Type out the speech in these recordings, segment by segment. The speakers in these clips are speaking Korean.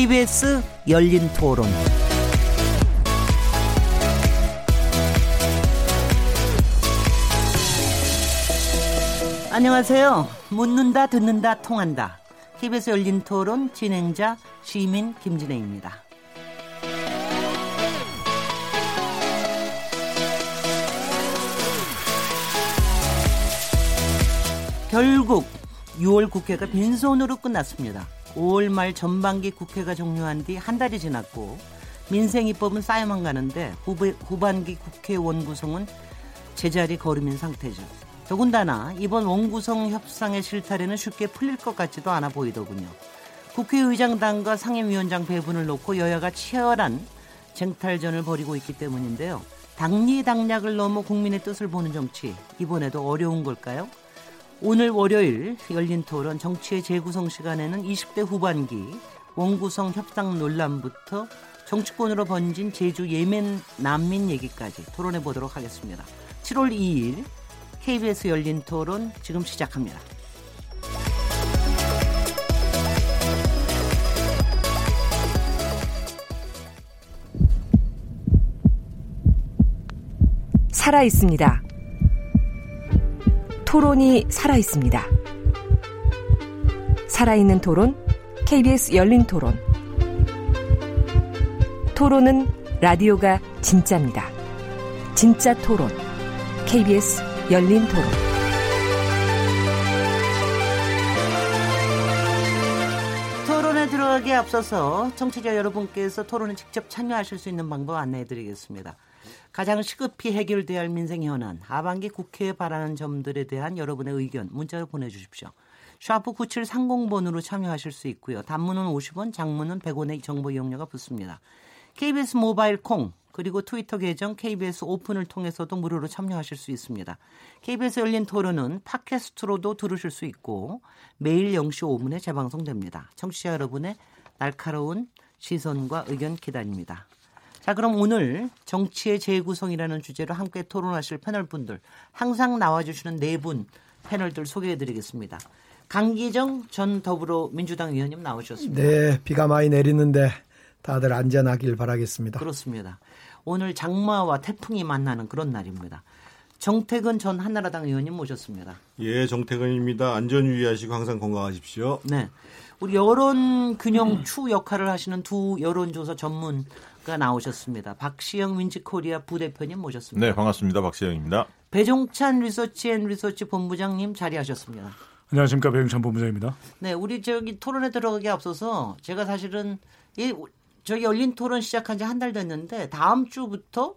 KBS 열린 토론. 안녕하세요. 묻는다, 듣는다, 통한다. KBS 열린 토론 진행자 시민 김진혜입니다. 결국 6월 국회가 빈손으로 끝났습니다. 5월 말 전반기 국회가 종료한 뒤 한 달이 지났고 민생 입법은 쌓여만 가는데 후배, 후반기 국회 원구성은 제자리 걸음인 상태죠. 더군다나 이번 원구성 협상의 실타래는 쉽게 풀릴 것 같지도 않아 보이더군요. 국회의장단과 상임위원장 배분을 놓고 여야가 치열한 쟁탈전을 벌이고 있기 때문인데요. 당리당략을 넘어 국민의 뜻을 보는 정치 이번에도 어려운 걸까요? 오늘 월요일 열린 토론 정치의 재구성 시간에는 20대 후반기 원구성 협상 논란부터 정치권으로 번진 제주 예멘 난민 얘기까지 토론해 보도록 하겠습니다. 7월 2일 KBS 열린 토론 지금 시작합니다. 살아 있습니다. 토론이 살아 있습니다. 살아있는 토론, KBS 열린 토론. 토론은 라디오가 진짜입니다. 진짜 토론, KBS 열린 토론. 토론에 들어가기에 앞서서 청취자 여러분께서 토론에 직접 참여하실 수 있는 방법 안내해 드리겠습니다. 가장 시급히 해결돼야 할 민생 현안, 하반기 국회에 바라는 점들에 대한 여러분의 의견 문자로 보내주십시오. 샤프 9730번으로 참여하실 수 있고요. 단문은 50원, 장문은 100원의 정보 이용료가 붙습니다. KBS 모바일 콩 그리고 트위터 계정 KBS 오픈을 통해서도 무료로 참여하실 수 있습니다. KBS 열린 토론은 팟캐스트로도 들으실 수 있고 매일 0시 5분에 재방송됩니다. 청취자 여러분의 날카로운 시선과 의견 기다립니다. 자, 그럼 오늘 정치의 재구성이라는 주제로 함께 토론하실 패널 분들 항상 나와주시는 네 분 패널들 소개해 드리겠습니다. 강기정 전 더불어민주당 의원님 나오셨습니다. 네, 비가 많이 내리는데 다들 안전하길 바라겠습니다. 그렇습니다. 오늘 장마와 태풍이 만나는 그런 날입니다. 정태근 전 한나라당 의원님 모셨습니다. 예, 정태근입니다. 안전 유의하시고 항상 건강하십시오. 네. 우리 여론 균형 추 역할을 하시는 두 여론조사 전문가 나오셨습니다. 박시영 윈지코리아 부대표님 모셨습니다. 네, 반갑습니다. 박시영입니다. 배종찬 리서치 앤 리서치 본부장님 자리하셨습니다. 안녕하십니까 배종찬 본부장입니다. 네, 우리 저기 토론에 들어가기 앞서서 제가 사실은 이 저기 열린 토론 시작한 지 한 달 됐는데 다음 주부터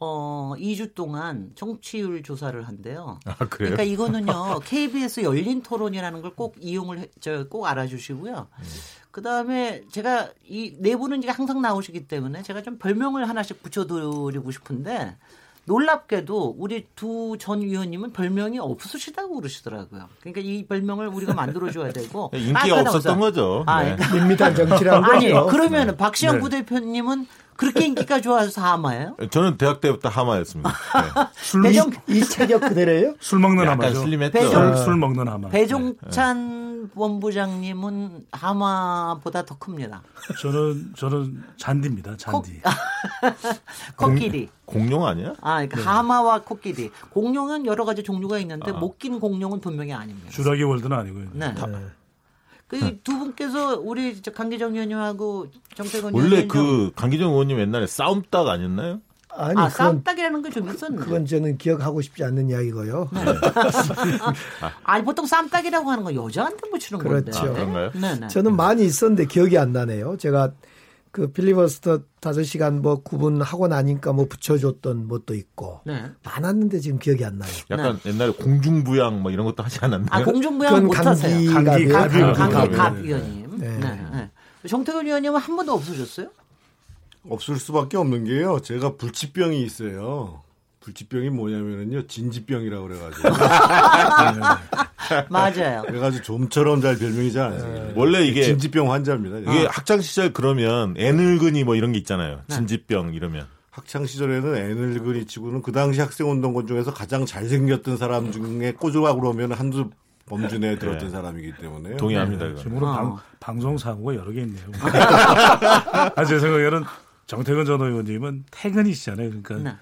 어 2주 동안 청취율 조사를 한대요. 아, 그래요? 그러니까 이거는요. KBS 열린 토론이라는 걸 꼭 이용을 저 꼭 알아주시고요. 음. 그 다음에 제가 이 내부는 이제 항상 나오시기 때문에 제가 좀 별명을 하나씩 붙여드리고 싶은데 놀랍게도 우리 두 전 위원님은 별명이 없으시다고 그러시더라고요. 그러니까 이 별명을 우리가 만들어줘야 되고 인기가 없었던 거죠. 아, 그러니까. 밋밋한 정치라는. 아니 그러면 은 박시영 네. 부대표님은 그렇게 인기가 좋아서 하마예요? 저는 대학 때부터 하마였습니다. 네. 술, 배정 이 체격 그대로예요? 술 먹는 하마죠. 슬림했죠. 배정- 술, 술 먹는 하마. 배종찬 본부장님은 하마보다 더 큽니다. 저는 저는 잔디입니다. 잔디. 코 끼리. 공룡 아니야? 아, 그러니까 하마와 코끼리. 공룡은 여러 가지 종류가 있는데 아. 못 낀 공룡은 분명히 아닙니다. 주라기 월드는 아니고요. 네. 그 두 분께서 우리 저 강기정 의원님하고 정태근 원래 의원님 그 강기정 의원님 옛날에 싸움닭 아니었나요? 아니 아, 쌈딱이라는 게 좀 있었는데. 그건 저는 기억하고 싶지 않는 이야기고요. 네. 아니 보통 쌈딱이라고 하는 건 여자한테 붙이는 건데. 그렇죠. 아, 그런가요? 네네. 저는 많이 있었는데 기억이 안 나네요. 제가 그 필리버스터 5시간 뭐 구분하고 나니까 뭐 붙여줬던 것도 있고 네. 많았는데 지금 기억이 안 나요. 약간 옛날에 공중부양 뭐 이런 것도 하지 않았나요? 아 공중부양 못 하세요. 감기가 감기. 감기, 강, 감기. 강기 네, 갑 네, 의원님. 네. 네. 네. 정태근 의원님은 한 번도 없으셨어요? 없을 수밖에 없는 게요. 제가 불치병이 있어요. 불치병이 뭐냐면은요. 진지병이라고 그래가지고. 맞아요. 그래가지고 좀처럼 잘 별명이 잘안 생겨요. 원래 이게 진지병 환자입니다. 이게 학창 시절 그러면 애늙은이 뭐 이런 게 있잖아요. 네. 진지병 이러면. 학창 시절에는 애늙은이 치고는 그 당시 학생 운동권 중에서 가장 잘생겼던 사람 중에 꽂으라고 그러면 한두 범주 내에 들었던 네. 사람이기 때문에 동의합니다. 이거. 지금으로 어. 방, 방송 사고가 여러 개 있네요. 아, 제 생각에는 정태근 전 의원님은 퇴근이시잖아요. 그러니까 네.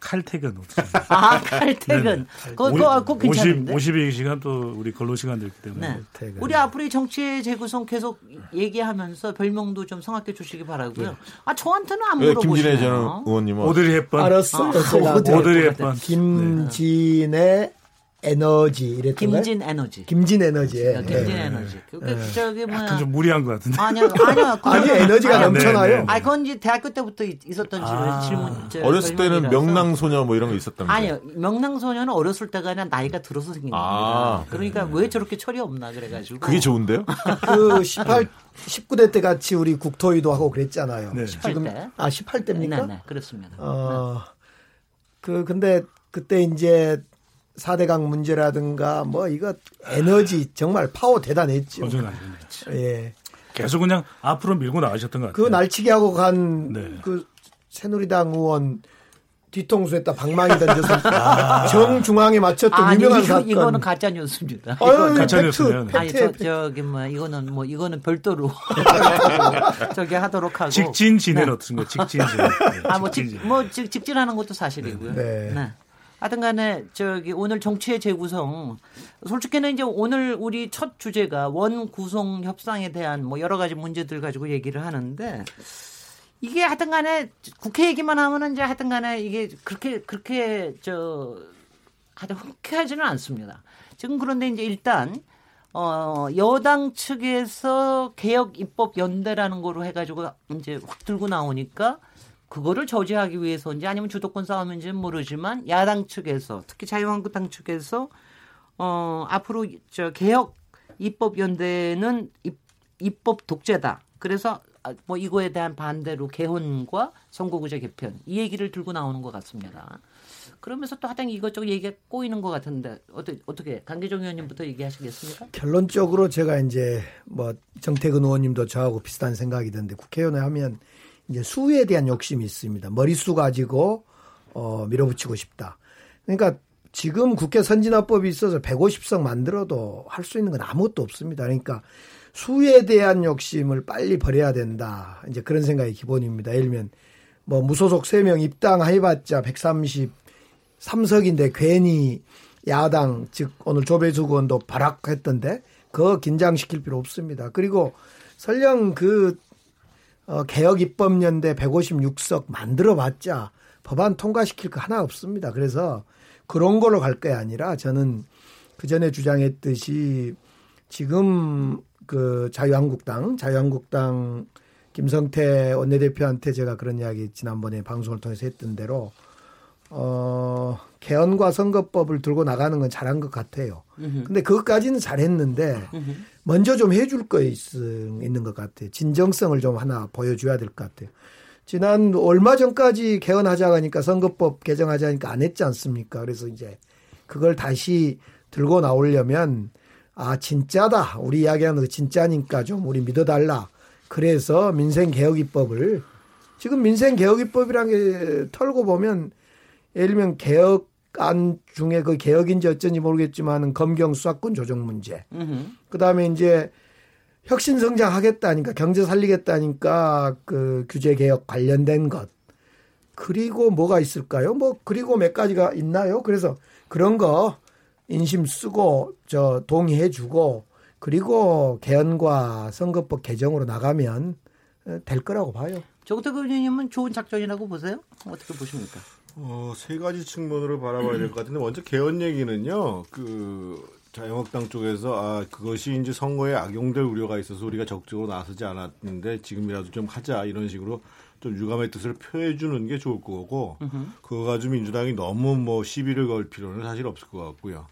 칼퇴근 어떻게 아 칼퇴근. 그거 그거 그거 괜찮은데. 52시간 또 우리 근로 시간도 있기 때문에 네. 퇴근. 우리 앞으로 이 정치의 재구성 계속 얘기하면서 별명도 좀 성악해 주시기 바라고요. 아 저한테는 안왜 물어보시네요. 김진애 전 의원님은 오드리 헵번 알았어요. 제가 오드리 뭐 헵번 김진의 에너지 이랬던가요? 김진 에너지. 김진 에너지. 예. 김진 예. 에너지. 그 저기 뭐야. 약간 좀 무리한 것 같은데. 아니야. 그거- 아니 에너지가 아, 네, 넘쳐나요. 네. 아 그건 이제 대학교 때부터 있- 있었던 아. 질문. 저 어렸을 때는 별명이라서. 명랑 소녀 뭐 이런 거 있었다면서요? 아니요 명랑 소녀는 어렸을 때가 아니라 나이가 들어서 생긴 아. 겁니다. 그러니까 왜 저렇게 철이 없나 그래가지고. 그게 좋은데요? 그 18, 19대 때 같이 우리 국토위도 하고 그랬잖아요. 네. 18 대. 아 18대입니까? 네, 네, 그렇습니다. 어, 그, 근데 그때 이제 4대강 문제라든가 뭐 이거 에너지 정말 파워 대단했죠. 도전 아니네요. 예. 계속 그냥 앞으로 밀고 나가셨던 것그 같아요. 날치기 하고 간 네. 그 새누리당 의원 뒤통수에다 방망이 던져서 정중앙에 맞췄던 아니 유명한 이거, 사건. 이거는 가짜 뉴스입니다. 가짜 뉴스면. 팩트, 아니 저. 저기 뭐 이거는 뭐 이거는 별도로 저기 하도록 하고 직진 진해 어떤 거 직진 진해. 네, 아뭐 직진 진해. 뭐 직진하는 것도 사실이고요. 네. 하여튼 간에 저기 오늘 정치의 재구성 솔직히는 이제 오늘 우리 첫 주제가 원 구성 협상에 대한 뭐 여러 가지 문제들 가지고 얘기를 하는데 이게 하여튼 간에 국회 얘기만 하면은 이제 하여튼 간에 이게 그렇게 그렇게 저 하여튼 흔쾌하지는 않습니다. 지금 그런데 이제 일단 어 여당 측에서 개혁 입법 연대라는 거로 해가지고 이제 확 들고 나오니까 그거를 저지하기 위해서인지 아니면 주도권 싸움인지는 모르지만 야당 측에서 특히 자유한국당 측에서 어 앞으로 저 개혁 입법 연대는 입, 입법 독재다. 그래서 아, 뭐 이거에 대한 반대로 개헌과 선거구제 개편 이 얘기를 들고 나오는 것 같습니다. 그러면서 또 하여튼 이것저것 얘기가 꼬이는 것 같은데 어떻게 어떻게 강기정 의원님부터 얘기하시겠습니까? 결론적으로 제가 이제 뭐 정태근 의원님도 저하고 비슷한 생각이던데 국회의원을 하면 이제 수에 대한 욕심이 있습니다. 머리수 가지고 어 밀어붙이고 싶다. 그러니까 지금 국회 선진화법이 있어서 150석 만들어도 할 수 있는 건 아무것도 없습니다. 그러니까 수에 대한 욕심을 빨리 버려야 된다. 이제 그런 생각이 기본입니다. 예를 들면 뭐 무소속 3명 입당해봤자 133석인데 괜히 야당 즉 오늘 조배수 의원도 발악했던데 그거 긴장시킬 필요 없습니다. 그리고 설령 그 어, 개혁 입법연대 156석 만들어봤자 법안 통과시킬 거 하나 없습니다. 그래서 그런 걸로 갈 게 아니라 저는 그 전에 주장했듯이 지금 그 자유한국당, 자유한국당 김성태 원내대표한테 제가 그런 이야기 지난번에 방송을 통해서 했던 대로 어, 개헌과 선거법을 들고 나가는 건 잘한 것 같아요. 근데 그것까지는 잘했는데 먼저 좀 해줄 거 있, 있는 것 같아요. 진정성을 좀 하나 보여줘야 될 것 같아요. 지난 얼마 전까지 개헌하자 하니까 선거법 개정하자 하니까 안 했지 않습니까? 그래서 이제 그걸 다시 들고 나오려면 아 진짜다 우리 이야기하는 거 진짜니까 좀 우리 믿어달라. 그래서 민생 개혁 입법을 지금 민생 개혁 입법이라는 게 털고 보면 예를 들면 개혁 안 중에 그 개혁인지 어쩐지 모르겠지만 검경 수사권 조정 문제. 그 다음에 이제 혁신 성장하겠다니까 경제 살리겠다니까 그 규제 개혁 관련된 것. 그리고 뭐가 있을까요? 뭐 그리고 몇 가지가 있나요? 그래서 그런 거 인심 쓰고 저 동의해 주고 그리고 개헌과 선거법 개정으로 나가면 될 거라고 봐요. 조국태 의원님은 좋은 작전이라고 보세요? 어떻게 보십니까? 어, 세 가지 측면으로 바라봐야 될 것 같은데 먼저 개헌 얘기는요. 그 자유한국당 쪽에서 아 그것이 이제 선거에 악용될 우려가 있어서 우리가 적극적으로 나서지 않았는데 지금이라도 좀 하자 이런 식으로 좀 유감의 뜻을 표해 주는 게 좋을 거고 그거 가지고 민주당이 너무 뭐 시비를 걸 필요는 사실 없을 것 같고요.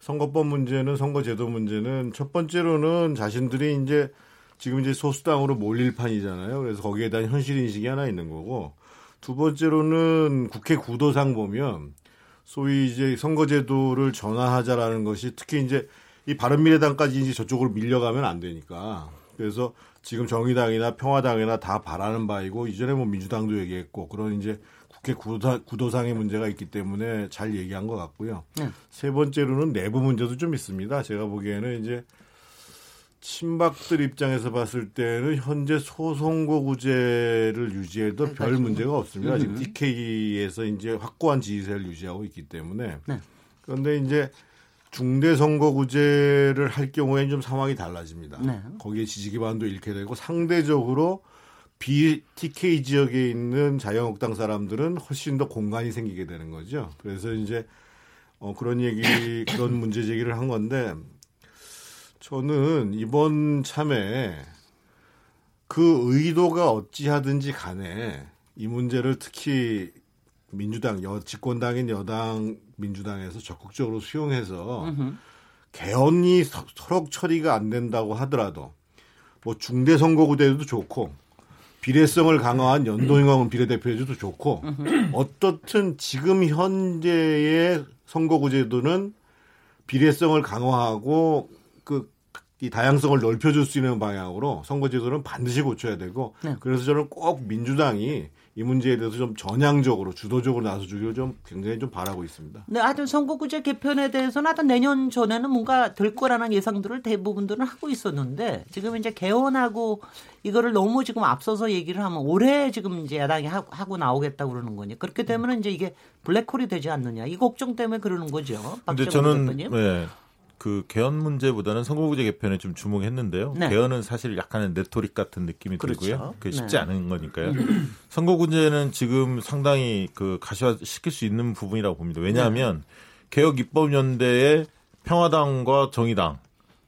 선거법 문제는 선거제도 문제는 첫 번째로는 자신들이 이제 지금 이제 소수당으로 몰릴 판이잖아요. 그래서 거기에 대한 현실 인식이 하나 있는 거고 두 번째로는 국회 구도상 보면 소위 이제 선거제도를 전환하자라는 것이 특히 이제 이 바른미래당까지 이제 저쪽으로 밀려가면 안 되니까 그래서 지금 정의당이나 평화당이나 다 바라는 바이고 이전에 뭐 민주당도 얘기했고 그런 이제 국회 구도상, 구도상의 문제가 있기 때문에 잘 얘기한 것 같고요. 네. 세 번째로는 내부 문제도 좀 있습니다. 제가 보기에는 이제 친박들 입장에서 봤을 때는 현재 소선거구제를 유지해도 별 문제가 없습니다. 지금 TK에서 이제 확고한 지지세를 유지하고 있기 때문에. 네. 그런데 이제 중대 선거구제를 할 경우에는 좀 상황이 달라집니다. 네. 거기에 지지 기반도 잃게 되고 상대적으로 비 TK 지역에 있는 자유한국당 사람들은 훨씬 더 공간이 생기게 되는 거죠. 그래서 이제 어 그런 얘기 그런 문제 제기를 한 건데 저는 이번 참에 그 의도가 어찌하든지 간에 이 문제를 특히 민주당 여 집권당인 여당 민주당에서 적극적으로 수용해서 개헌이 서- 서로 처리가 안 된다고 하더라도 뭐 중대 선거구제도 좋고 비례성을 강화한 연동형은 비례대표제도 좋고 어떻든 지금 현재의 선거구제도는 비례성을 강화하고 그 이 다양성을 넓혀줄 수 있는 방향으로 선거제도는 반드시 고쳐야 되고 네. 그래서 저는 꼭 민주당이 이 문제에 대해서 좀 전향적으로 주도적으로 나서주기를 좀 굉장히 좀 바라고 있습니다. 네, 하여튼 선거구제 개편에 대해서는 하여튼 내년 전에는 뭔가 될 거라는 예상들을 대부분들은 하고 있었는데 지금 이제 개헌하고 이거를 너무 지금 앞서서 얘기를 하면 올해 지금 이제 야당이 하- 하고 나오겠다고 그러는 거니 그렇게 되면은 이제 이게 블랙홀이 되지 않느냐 이 걱정 때문에 그러는 거죠. 근데 저는 대표님. 네, 그 개헌 문제보다는 선거구제 개편에 좀 주목했는데요. 네. 개헌은 사실 약간의 네토릭 같은 느낌이 그렇죠. 들고요. 그게 쉽지 네. 않은 거니까요. 선거구제는 지금 상당히 그 가시화시킬 수 있는 부분이라고 봅니다. 왜냐하면 네. 개혁 입법 연대의 평화당과 정의당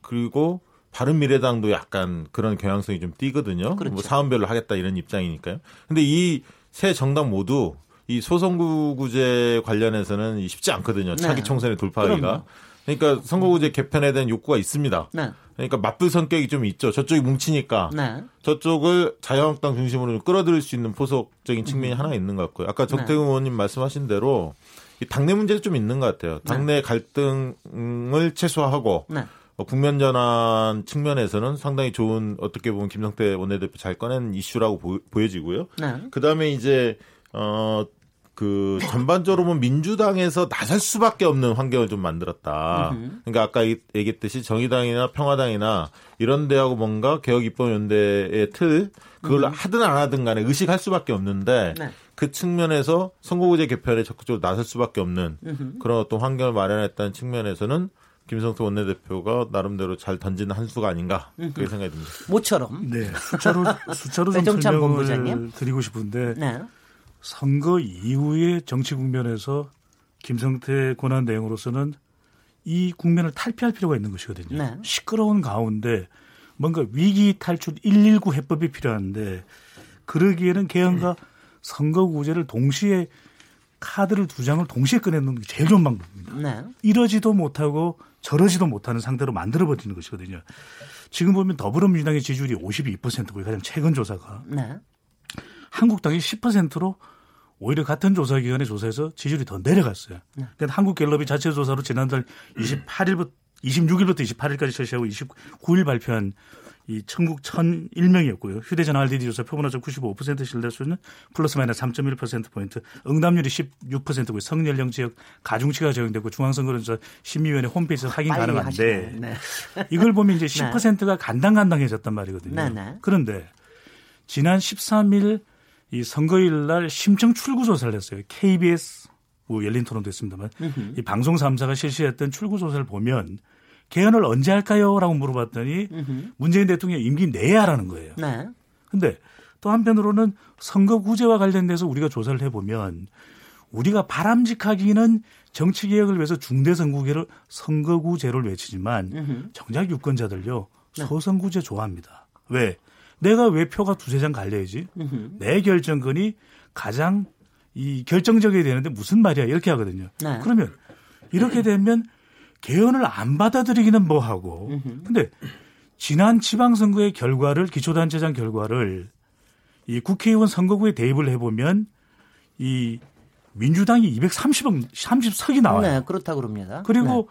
그리고 바른미래당도 약간 그런 경향성이 좀 띄거든요. 그렇죠. 뭐 사안별로 하겠다 이런 입장이니까요. 근데 이 세 정당 모두 이 소선구제 관련해서는 이 쉽지 않거든요. 차기 네. 총선에 돌파하기가. 그럼요. 그러니까 선거구제 개편에 대한 욕구가 있습니다. 네, 그러니까 맞불 성격이 좀 있죠. 저쪽이 뭉치니까 네, 저쪽을 자유한국당 중심으로 좀 끌어들일 수 있는 포석적인 측면이 하나 있는 것 같고요. 아까 정태근 의원님 말씀하신 대로 이 당내 문제도 좀 있는 것 같아요. 당내 갈등을 최소화하고 네. 어, 국면 전환 측면에서는 상당히 좋은 어떻게 보면 김성태 원내대표 잘 꺼낸 이슈라고 보, 보여지고요. 네. 그 다음에 이제 어. 그 전반적으로 보면 민주당에서 나설 수밖에 없는 환경을 좀 만들었다. 그러니까 아까 이- 얘기했듯이 정의당이나 평화당이나 이런 데하고 뭔가 개혁 입법 연대의 틀 그걸 하든 안 하든 간에 의식할 수밖에 없는데 네. 그 측면에서 선거구제 개편에 적극적으로 나설 수밖에 없는 그런 어떤 환경을 마련했다는 측면에서는 김성태 원내대표가 나름대로 잘 던지는 한 수가 아닌가 그렇게 생각이 듭니다. 모처럼. 네, 숫자로 숫자로 좀 설명을 본부장님. 드리고 싶은데 네, 선거 이후의 정치 국면에서 김성태 권한 대행으로서는 이 국면을 탈피할 필요가 있는 것이거든요. 네. 시끄러운 가운데 뭔가 위기 탈출 119 해법이 필요한데 그러기에는 개헌과 선거구제를 동시에 카드를 두 장을 동시에 꺼내는 게 제일 좋은 방법입니다. 네, 이러지도 못하고 저러지도 못하는 상태로 만들어버리는 것이거든요. 지금 보면 더불어민주당의 지지율이 52%고요. 가장 최근 조사가. 네. 한국당이 10%로 오히려 같은 조사 기관의 조사에서 지지율이 더 내려갔어요. 그러니까 한국갤럽이 자체 조사로 지난달 28일부터 26일부터 28일까지 실시하고 29일 발표한 이 천국 1001명이었고요. 휴대전화 RDD 조사 표본오차 95% 신뢰수는 플러스 마이너스 3.1%포인트, 응답률이 16%고요. 성연령 지역 가중치가 적용되고 중앙선거조사 심의위원회 홈페이지에서 확인 가능한데. 네. 이걸 보면 이제 10%가 간당간당해졌단 말이거든요. 네, 네. 그런데 지난 13일 이 선거일 날 심층 출구 조사를 했어요. KBS 뭐 열린 토론도 했습니다만 이 방송 3사가 실시했던 출구 조사를 보면 개헌을 언제 할까요?라고 물어봤더니 문재인 대통령 임기 내에 하라는 거예요. 네. 근데 또 한편으로는 선거 구제와 관련돼서 우리가 조사를 해 보면 우리가 바람직하기는 정치 개혁을 위해서 중대 선거구제를 선거구제를 외치지만 정작 유권자들요 소선구제 좋아합니다. 왜? 내가 왜 표가 두세 장 갈려야지? 내 결정권이 가장 이 결정적이 되는데 무슨 말이야 이렇게 하거든요. 네. 그러면 이렇게 되면 개헌을 안 받아들이기는 뭐하고 근데 지난 지방선거의 결과를 기초단체장 결과를 이 국회의원 선거구에 대입을 해보면 이 민주당이 230억 30석이 나와요. 네, 그렇다 그럽니다. 그리고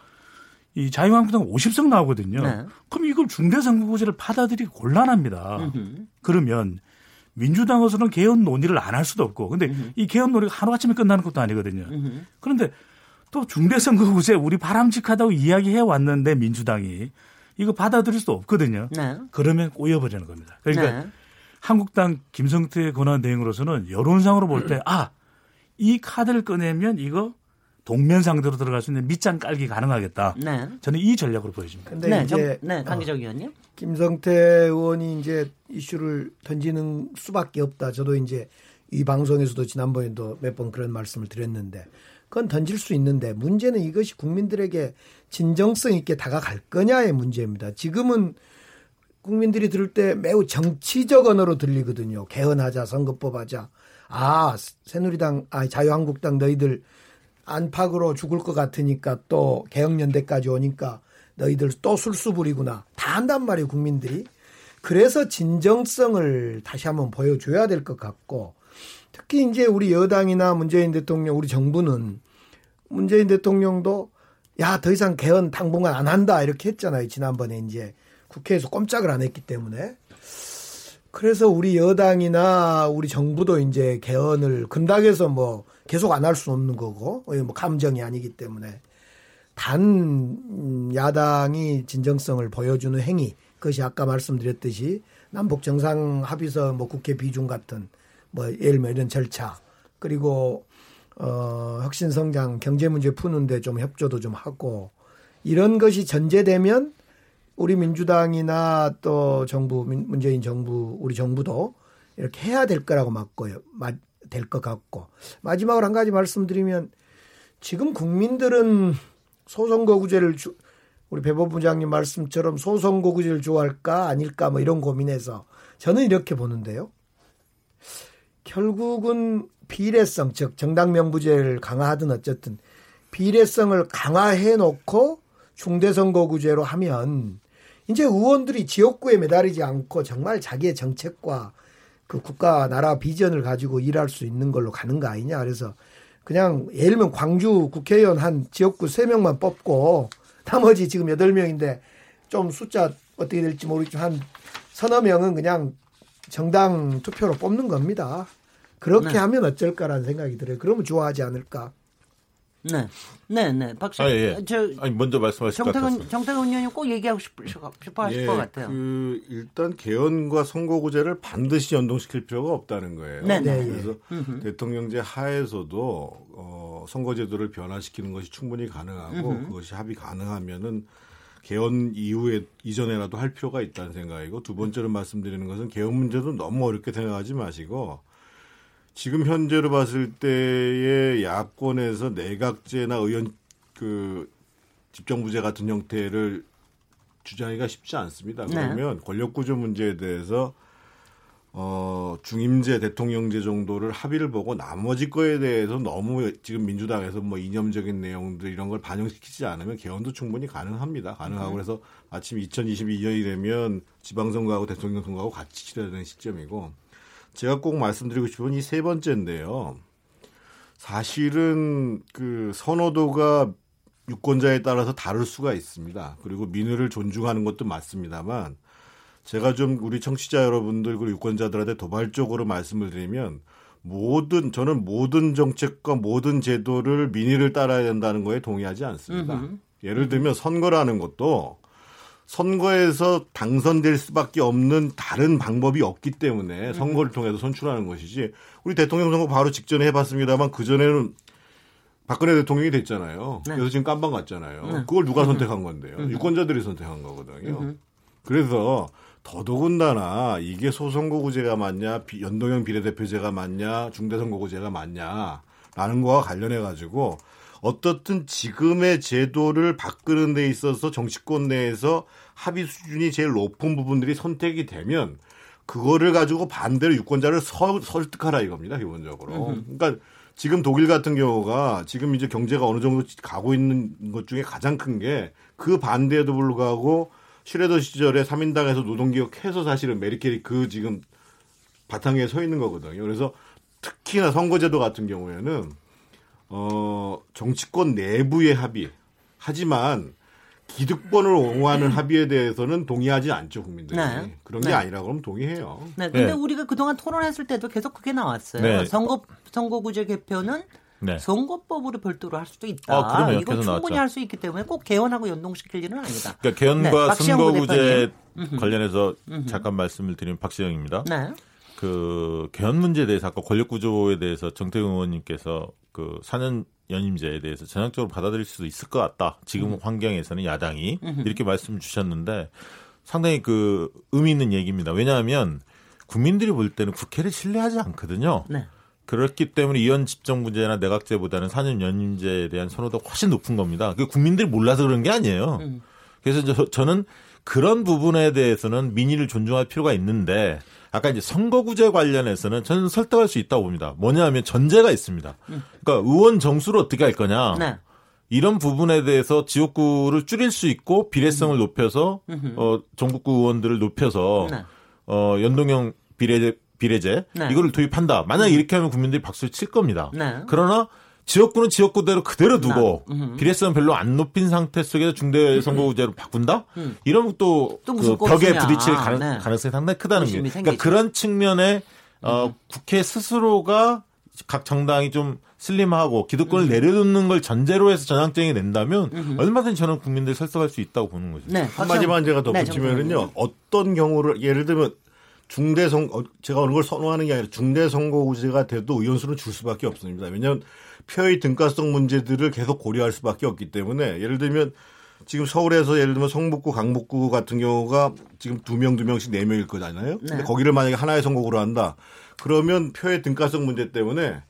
이 자유한국당 50석 나오거든요. 네. 그럼 이걸 중대선거구제를 받아들이기 곤란합니다. 그러면 민주당으로서는 개헌 논의를 안 할 수도 없고, 근데 이 개헌 논의가 하루아침에 끝나는 것도 아니거든요. 그런데 또 중대선거구제 우리 바람직하다고 이야기해 왔는데 민주당이 이거 받아들일 수 없거든요. 네. 그러면 꼬여버리는 겁니다. 그러니까 네. 한국당 김성태 권한 대행으로서는 여론상으로 볼 때 아, 이 카드를 꺼내면 이거 동면 상대로 들어갈 수 있는 밑장 깔기 가능하겠다. 네. 저는 이 전략으로 보여집니다. 근데 네, 이제 정, 네, 어, 강기정 의원님. 김성태 의원이 이제 이슈를 던지는 수밖에 없다. 저도 이제 이 방송에서도 지난번에도 몇 번 그런 말씀을 드렸는데 그건 던질 수 있는데 문제는 이것이 국민들에게 진정성 있게 다가갈 거냐의 문제입니다. 지금은 국민들이 들을 때 매우 정치적 언어로 들리거든요. 개헌하자, 선거법 하자. 아, 새누리당, 아, 자유한국당 너희들 안팎으로 죽을 것 같으니까 또 개혁연대까지 오니까 너희들 또 술수 부리구나. 다 한단 말이에요, 국민들이. 그래서 진정성을 다시 한번 보여줘야 될 것 같고 특히 이제 우리 여당이나 문재인 대통령, 우리 정부는 문재인 대통령도 야, 더 이상 개헌 당분간 안 한다 이렇게 했잖아요. 지난번에 이제 국회에서 꼼짝을 안 했기 때문에. 그래서 우리 여당이나 우리 정부도 이제 개헌을 근당해서 뭐 계속 안 할수 없는 거고 뭐 감정이 아니기 때문에 단 음, 야당이 진정성을 보여주는 행위 그것이 아까 말씀드렸듯이 남북 정상 합의서 뭐 국회 비중 같은 뭐 예를 들면 이런 절차 그리고 어 혁신 성장 경제 문제 푸는데 좀 협조도 좀 하고 이런 것이 전제되면 우리 민주당이나 또 정부 민- 문재인 정부 우리 정부도 이렇게 해야 될 거라고 맞고요. 될 것 같고 마지막으로 한 가지 말씀드리면 지금 국민들은 소선거구제를 주, 우리 배보 부장님 말씀처럼 소선거구제를 좋아할까 아닐까 뭐 이런 고민해서 저는 이렇게 보는데요. 결국은 비례성 즉 정당 명부제를 강화하든 어쨌든 비례성을 강화해 놓고 중대선거구제로 하면 이제 의원들이 지역구에 매달리지 않고 정말 자기의 정책과 그 국가 나라 비전을 가지고 일할 수 있는 걸로 가는 거 아니냐. 그래서 그냥 예를 들면 광주 국회의원 한 지역구 3명만 뽑고 나머지 지금 8명인데 좀 숫자 어떻게 될지 모르겠지만 한 서너 명은 그냥 정당 투표로 뽑는 겁니다. 그렇게 네. 하면 어쩔까라는 생각이 들어요. 그러면 좋아하지 않을까. 네. 네, 네. 박수. 아, 예, 예. 저 아니 먼저 말씀하실. 정태근 정태근 의원님 꼭 얘기하고 싶, 싶어 하실 예, 것 같아요. 그 일단 개헌과 선거구제를 반드시 연동시킬 필요가 없다는 거예요. 네, 네. 그래서 대통령제 하에서도 어, 선거제도를 변화시키는 것이 충분히 가능하고 그것이 합의 가능하면은 개헌 이후에 이전에라도 할 필요가 있다는 생각이고 두 번째로 말씀드리는 것은 개헌 문제도 너무 어렵게 생각하지 마시고 지금 현재로 봤을 때의 야권에서 내각제나 의원 그 집정부제 같은 형태를 주장하기가 쉽지 않습니다. 네. 그러면 권력구조 문제에 대해서 어, 중임제, 대통령제 정도를 합의를 보고 나머지 거에 대해서 너무 지금 민주당에서 뭐 이념적인 내용들 이런 걸 반영시키지 않으면 개헌도 충분히 가능합니다. 가능하고 그래서 마침 2022년이 되면 지방선거하고 대통령 선거하고 같이 치러야 시점이고 제가 꼭 말씀드리고 싶은 이 세 번째인데요. 사실은 그 선호도가 유권자에 따라서 다를 수가 있습니다. 그리고 민의를 존중하는 것도 맞습니다만 제가 좀 우리 청취자 여러분들 그리고 유권자들한테 도발적으로 말씀을 드리면 모든 저는 모든 정책과 모든 제도를 민의를 따라야 된다는 거에 동의하지 않습니다. 예를 들면 선거라는 것도 선거에서 당선될 수밖에 없는 다른 방법이 없기 때문에 선거를 통해서 선출하는 것이지 우리 대통령 선거 바로 직전에 해봤습니다만 그 전에는 박근혜 대통령이 됐잖아요. 네. 그래서 지금 깜방 갔잖아요. 그걸 누가 선택한 건데요? 유권자들이 선택한 거거든요. 그래서 더더군다나 이게 소선거구제가 맞냐, 비- 연동형 비례대표제가 맞냐, 중대선거구제가 맞냐라는 거와 관련해 가지고 어떻든 지금의 제도를 바꾸는 데 있어서 정치권 내에서 합의 수준이 제일 높은 부분들이 선택이 되면 그거를 가지고 반대로 유권자를 서- 설득하라 이겁니다 기본적으로. 그러니까 지금 독일 같은 경우가 지금 이제 경제가 어느 정도 가고 있는 것 중에 가장 큰 게 그 반대에도 불구하고 슈레더 시절에 3인당에서 노동개혁 해서 사실은 메리켈이 그 지금 바탕에 서 있는 거거든요. 그래서 특히나 선거제도 같은 경우에는 어 정치권 내부의 합의 하지만 기득권을 옹호하는 합의에 대해서는 동의하지 않죠 국민들이 네. 그런 게 네. 아니라 그러면 동의해요. 네, 근데 네. 우리가 그동안 토론했을 때도 계속 그게 나왔어요. 네. 선거 선거구제 개편은 네. 선거법으로 별도로 할 수도 있다. 이거 계속 충분히 나왔죠. 할수 있기 때문에 꼭 개헌하고 연동시킬 일은 아니다. 그러니까 개헌과 네, 선거구제. 관련해서 잠깐 말씀을 드리면 박시영입니다. 네. 그 개헌 문제에 대해서 아까 권력 구조에 대해서 정태근 의원님께서 그 4년 연임제에 대해서 전향적으로 받아들일 수도 있을 것 같다. 지금 환경에서는 야당이 이렇게 말씀 주셨는데 상당히 그 의미 있는 얘기입니다. 왜냐하면 국민들이 볼 때는 국회를 신뢰하지 않거든요. 네. 그렇기 때문에 이원 집정부제나 내각제보다는 4년 연임제에 대한 선호도가 훨씬 높은 겁니다. 그 국민들이 몰라서 그런 게 아니에요. 그래서 저, 저는 그런 부분에 대해서는 민의를 존중할 필요가 있는데 아까 이제 선거구제 관련해서는 저는 설득할 수 있다고 봅니다. 뭐냐하면 전제가 있습니다. 그러니까 의원 정수를 어떻게 할 거냐. 네. 이런 부분에 대해서 지역구를 줄일 수 있고 비례성을 높여서 어 전국구 의원들을 높여서 네. 어 연동형 비례 비례제 네. 이거를 도입한다. 만약 이렇게 하면 국민들이 박수를 칠 겁니다. 네. 그러나 지역구는 지역구대로 그대로 두고 비례성 별로 안 높인 상태 속에서 중대 선거구제로 바꾼다? 이러면 또, 그 벽에. 부딪힐 가능, 네. 가능성이 상당히 크다는 거예요. 의심이 그러니까 생기죠. 그런 측면에 어, 국회 스스로가 각 정당이 좀 슬림하고 기득권을 내려놓는 걸 전제로 해서 전향적이 낸다면 얼마든지 저는 국민들 설득할 수 있다고 보는 거죠. 네. 한마디만 제가 네, 덧붙이면은요 정선생님. 어떤 경우를 예를 들면 중대 선 어, 제가 어느 걸 선호하는 게 아니라 중대 선거구제가 돼도 의원 수는 줄 수밖에 없습니다. 왜냐하면 표의 등가성 문제들을 계속 고려할 수밖에 없기 때문에 예를 들면 지금 서울에서 예를 들면 성북구, 강북구 같은 경우가 지금 두 명, 두 명씩 네 명일 거잖아요. 근데 네. 거기를 만약에 하나의 선거구로 한다. 그러면 표의 등가성 문제 때문에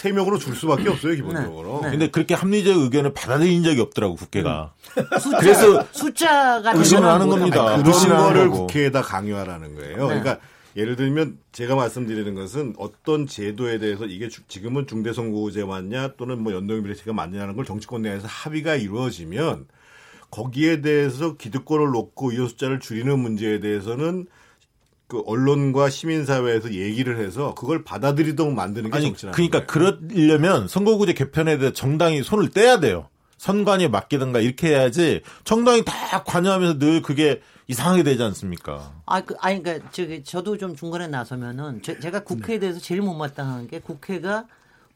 세 명으로 줄 수밖에 없어요, 기본적으로. 네. 근데 그렇게 합리적 의견을 받아들인 적이 없더라고 국회가. 숫자, 그래서 숫자가 의심을 하는 뭐 겁니다. 아니, 그런 거를 거고. 국회에다 강요하라는 거예요. 네. 그러니까 예를 들면 제가 말씀드리는 것은 어떤 제도에 대해서 이게 주- 지금은 중대선거구제 맞냐 또는 뭐 연동비례제가 맞냐는 걸 정치권 내에서 합의가 이루어지면 거기에 대해서 기득권을 놓고 의원 숫자를 줄이는 문제에 대해서는 그 언론과 시민사회에서 얘기를 해서 그걸 받아들이도록 만드는 게 아니 정치라는 그러니까 거예요. 그러려면 선거구제 개편에 대해 정당이 손을 떼야 돼요. 선관위에 맡기든가 이렇게 해야지 정당이 다 관여하면서 늘 그게 이상하게 되지 않습니까? 아, 그, 아니, 그니까, 저기, 저도 좀 중간에 나서면은, 제, 가 국회에 네. 대해서 제일 못마땅한 게 국회가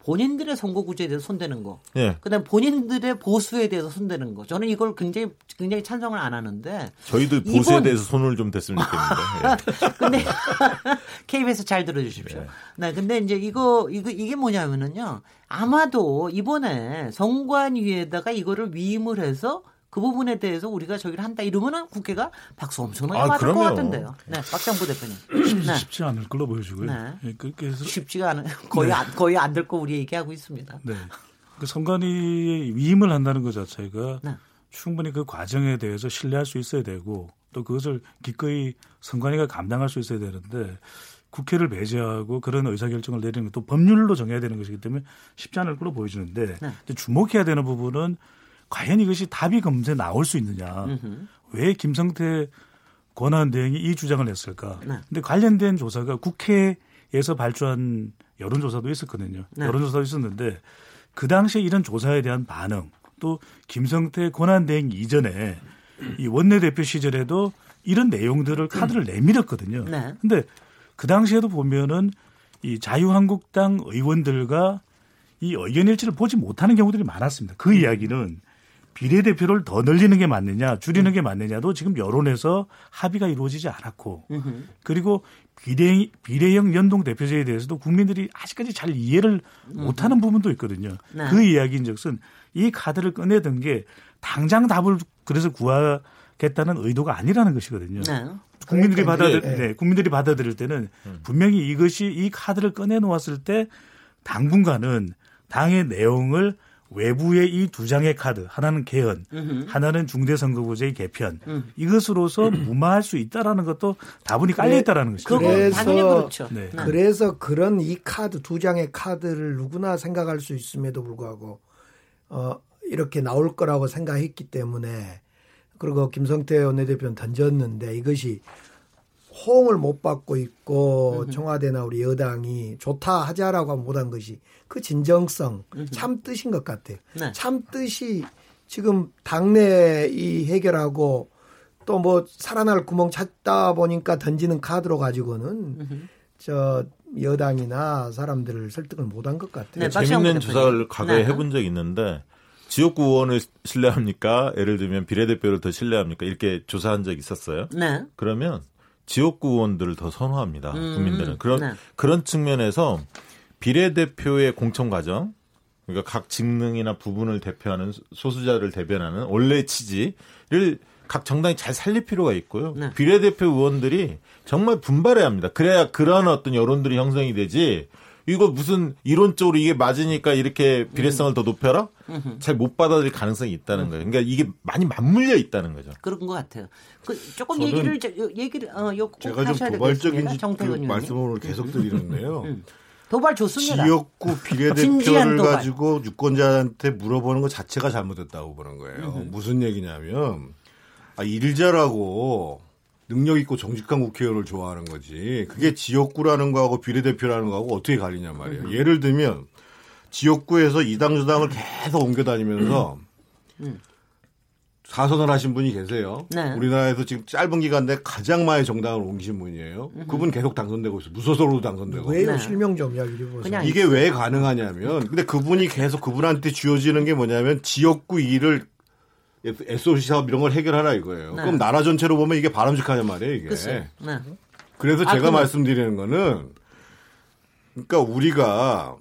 본인들의 선거 구제에 대해서 손대는 거. 예. 그 다음에 본인들의 보수에 대해서 손대는 거. 저는 이걸 굉장히, 굉장히 찬성을 안 하는데. 저희도 보수에 이번- 대해서 손을 좀 댔으면 좋겠는데. 예. 근데 KBS 잘 들어 주십시오. 네, 근데 이제 이거 이거 이게 뭐냐면은요. 아마도 이번에 선관위에다가 이거를 위임을 해서 그 부분에 대해서 우리가 저기를 한다 이러면은 국회가 박수 엄청나게 아, 것 그럼요. 같은데요. 네, 박장부 대표님. 네. 쉽지 않을 걸로 보여지고요. 네. 예, 그- 그래서 쉽지가 않은 거의 안, 거의 안 될 거 우리 얘기하고 있습니다. 네. 그 선관위 위임을 한다는 것 자체가 네. 충분히 그 과정에 대해서 신뢰할 수 있어야 되고 또 그것을 기꺼이 선관위가 감당할 수 있어야 되는데 국회를 배제하고 그런 의사결정을 내리는 것도 법률로 정해야 되는 것이기 때문에 쉽지 않을 걸로 보여지는데 네. 주목해야 되는 부분은 과연 이것이 답이 검세 나올 수 있느냐. 왜 김성태 권한대행이 이 주장을 했을까. 네. 근데 관련된 조사가 국회에서 발주한 여론조사도 있었거든요. 네. 여론조사도 있었는데 그 당시에 이런 조사에 대한 반응 또 김성태 권한대행 이전에 이 원내대표 시절에도 이런 내용들을 카드를 내밀었거든요. 네. 근데 그 당시에도 보면은 이 자유한국당 의원들과 이 의견 일치를 보지 못하는 경우들이 많았습니다. 그 이야기는 비례대표를 더 늘리는 게 맞느냐, 줄이는 게 맞느냐도 지금 여론에서 합의가 이루어지지 않았고, 그리고 비례, 비례형 연동 대표제에 대해서도 국민들이 아직까지 잘 이해를 못하는 부분도 있거든요. 네. 그 이야기인 즉슨 이 카드를 꺼내든 게 당장 답을 그래서 구하겠다는 의도가 아니라는 것이거든요. 네. 국민들이 받아들 예. 네, 국민들이 받아들일 때는 분명히 이것이 이 카드를 꺼내 놓았을 때 당분간은 당의 내용을 외부의 이 두 장의 카드 하나는 개헌, 하나는 중대선거구제의 개편 이것으로서 무마할 수 있다라는 것도 다분히 깔려 있다라는 것이죠. 그래서- 당연히 그렇죠. 네. 네. 그래서 그런 이 카드 두 장의 카드를 누구나 생각할 수 있음에도 불구하고 어 이렇게 나올 거라고 생각했기 때문에 그리고 김성태 원내대표는 던졌는데 이것이 호응을 못 받고 있고 청와대나 우리 여당이 좋다 하자라고 못한 것이 그 진정성 참 뜻인 것 같아요. 네. 참 뜻이 지금 당내 이 해결하고 또 뭐 살아날 구멍 찾다 보니까 던지는 카드로 가지고는 저 여당이나 사람들을 설득을 못한 것 같아요. 네, 재밌는. 조사를 과거에 네. 해본 적이 있는데 지역구 의원을 신뢰합니까? 예를 들면 비례대표를 더 신뢰합니까? 이렇게 조사한 적이 있었어요. 네. 그러면 지역구 의원들을 더 선호합니다. 음, 국민들은 그런 네. 그런 측면에서 비례대표의 공천 과정, 그러니까 각 직능이나 부분을 대표하는 소수자를 대변하는 원래 취지를 각 정당이 잘 살릴 필요가 있고요. 네. 비례대표 의원들이 정말 분발해야 합니다. 그래야 그런 어떤 여론들이 형성이 되지. 이거 무슨 이론적으로 이게 맞으니까 이렇게 비례성을 더 높여라? 잘 못 받아들일 가능성이 있다는 거예요. 그러니까 이게 많이 맞물려 있다는 거죠. 그런 것 같아요. 그 조금 얘기를 저, 요- 얘기를 어 요 제가 좀 도발적인 지- 그 말씀을 계속 드리는데요. 음. 도발 좋습니다. 지역구 비례대표를. 가지고 유권자한테 물어보는 것 자체가 잘못됐다고 보는 거예요. 무슨 얘기냐면 아, 일 잘하고 능력 있고 정직한 국회의원을 좋아하는 거지. 그게 지역구라는 거하고 비례대표라는 거하고 어떻게 갈리냔 말이에요. 예를 들면 지역구에서 이당 저당을 계속 옮겨 다니면서 사선을 하신 분이 계세요. 네. 우리나라에서 지금 짧은 기간 내에 가장 많이 정당을 옮기신 분이에요. 그분 계속 당선되고 있어요. 무소속으로 당선되고. 왜요? 네. 실명 좀 이야기 좀 해보세요. 이게 왜 가능하냐면 근데 그분이 계속 그분한테 쥐어지는 게 뭐냐면 지역구 일을 SOC 사업 이런 걸 해결하라 이거예요. 네. 그럼 나라 전체로 보면 이게 바람직하냔 말이에요, 이게. 네. 그래서 아, 제가 그럼- 말씀드리는 거는 그러니까 우리가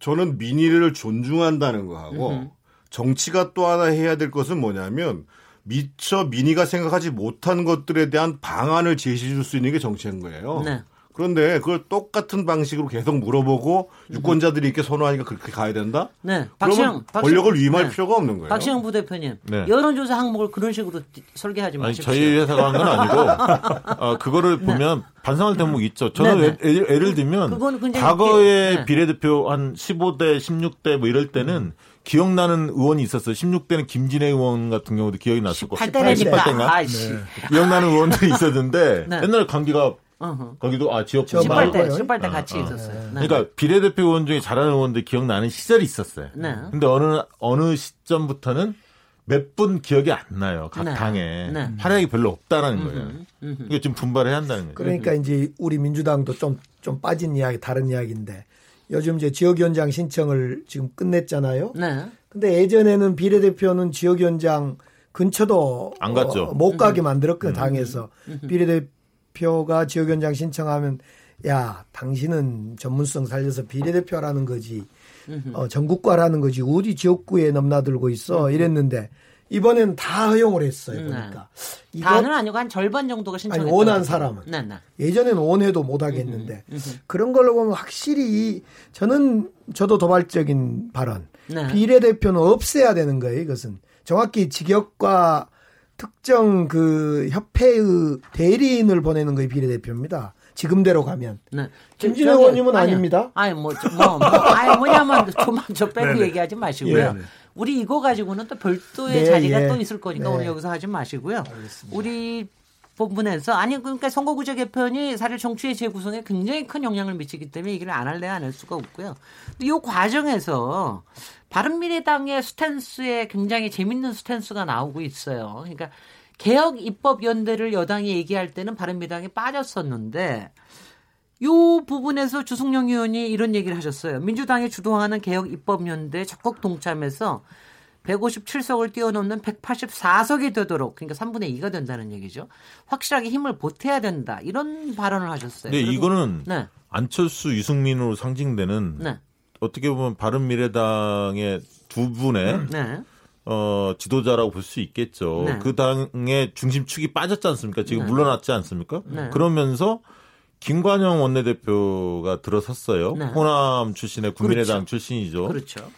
저는 민의를 존중한다는 거하고 정치가 또 하나 해야 될 것은 뭐냐면 미처 민의가 생각하지 못한 것들에 대한 방안을 제시해 줄 수 있는 게 정치인 거예요. 네. 그런데 그걸 똑같은 방식으로 계속 물어보고 유권자들이 이렇게 선호하니까 그렇게 가야 된다? 네. 박시영, 권력을 위임할 네. 필요가 없는 거예요. 박시영 부대표님, 네. 여론조사 항목을 그런 식으로 띠- 설계하지 아니 마십시오. 저희 회사가 한 건 아니고 어, 그거를 보면 반성할 대목이 있죠. 저는 네, 네. 예를, 예를 들면 굉장히 과거에 네. 비례대표 한 15대, 16대 뭐 이럴 때는 기억나는 의원이 있었어요. 16대는 김진애 의원 같은 경우도 기억이 났었고 18대니까. 18대인가? 아이씨. 기억나는 의원들이 있었는데 네. 옛날에 강기가 어허. 거기도 아 지역 저 18대, 말고요? 18대 같이 있었어요. 네. 그러니까 비례대표 의원 중에 잘하는 의원들 기억나는 시절이 있었어요. 네. 근데 어느 어느 시점부터는 몇 분 기억이 안 나요. 각 네. 당에 네. 활약이 별로 없다라는 거예요. 이게 좀 분발해야 한다는 거예요. 그러니까 이제 우리 민주당도 좀, 좀 빠진 이야기, 다른 이야기인데 요즘 이제 지역위원장 신청을 지금 끝냈잖아요. 네. 근데 예전에는 비례대표는 지역위원장 근처도 안 갔죠. 어, 못 가게 만들었거든요, 당에서. 비례대 표가 지역위원장 신청하면 야, 당신은 전문성 살려서 비례대표라는 거지. 어, 전국과라는 거지. 어디 지역구에 넘나들고 있어. 이랬는데 이번엔 다 허용을 했어요. 보니까. 이거 다는 아니고 한 절반 정도가 신청했던 아니, 원한. 사람은. 네, 네. 예전에는 원해도 못 하겠는데 그런 걸로 보면 확실히 이- 저는 저도 도발적인 발언 네. 비례대표는 없애야 되는 거예요 이것은 정확히 직역과 특정 그 협회의 대리인을 보내는 거예요 비례대표입니다 지금대로 가면 네. 저기, 의원님은. 아닙니다. 아니 뭐, 저- 뭐, 뭐 아니 뭐냐면 좀만 저 빼고 네네. 얘기하지 마시고요. 예. 우리 이거 가지고는 또 별도의 네, 자리가 예. 또 있을 거니까 네. 오늘 여기서 하지 마시고요. 우리 부분에서 아니 그러니까 선거구제 개편이 사실 정치의 재구성에 굉장히 큰 영향을 미치기 때문에 얘기를 안 할래 안 할 수가 없고요. 이 과정에서 바른미래당의 스탠스에 굉장히 재밌는 스탠스가 나오고 있어요. 그러니까 개혁 입법 연대를 여당이 얘기할 때는 바른미래당이 빠졌었는데 요 부분에서 주승용 의원이 이런 얘기를 하셨어요. 민주당이 주도하는 개혁 입법 연대 적극 동참해서 157석을 뛰어넘는 184석이 되도록 그러니까 3분의 2가 된다는 얘기죠. 확실하게 힘을 보태야 된다. 이런 발언을 하셨어요. 그리고- 이거는 네. 안철수, 유승민으로 상징되는 네. 어떻게 보면 바른 미래당의 두 분의 네. 어, 지도자라고 볼 수 있겠죠. 네. 그 당의 중심축이 빠졌지 않습니까? 지금 네. 물러났지 않습니까? 네. 그러면서 김관영 원내대표가 들어섰어요. 네. 호남 출신의 국민의당 그렇죠. 출신이죠. 그렇죠.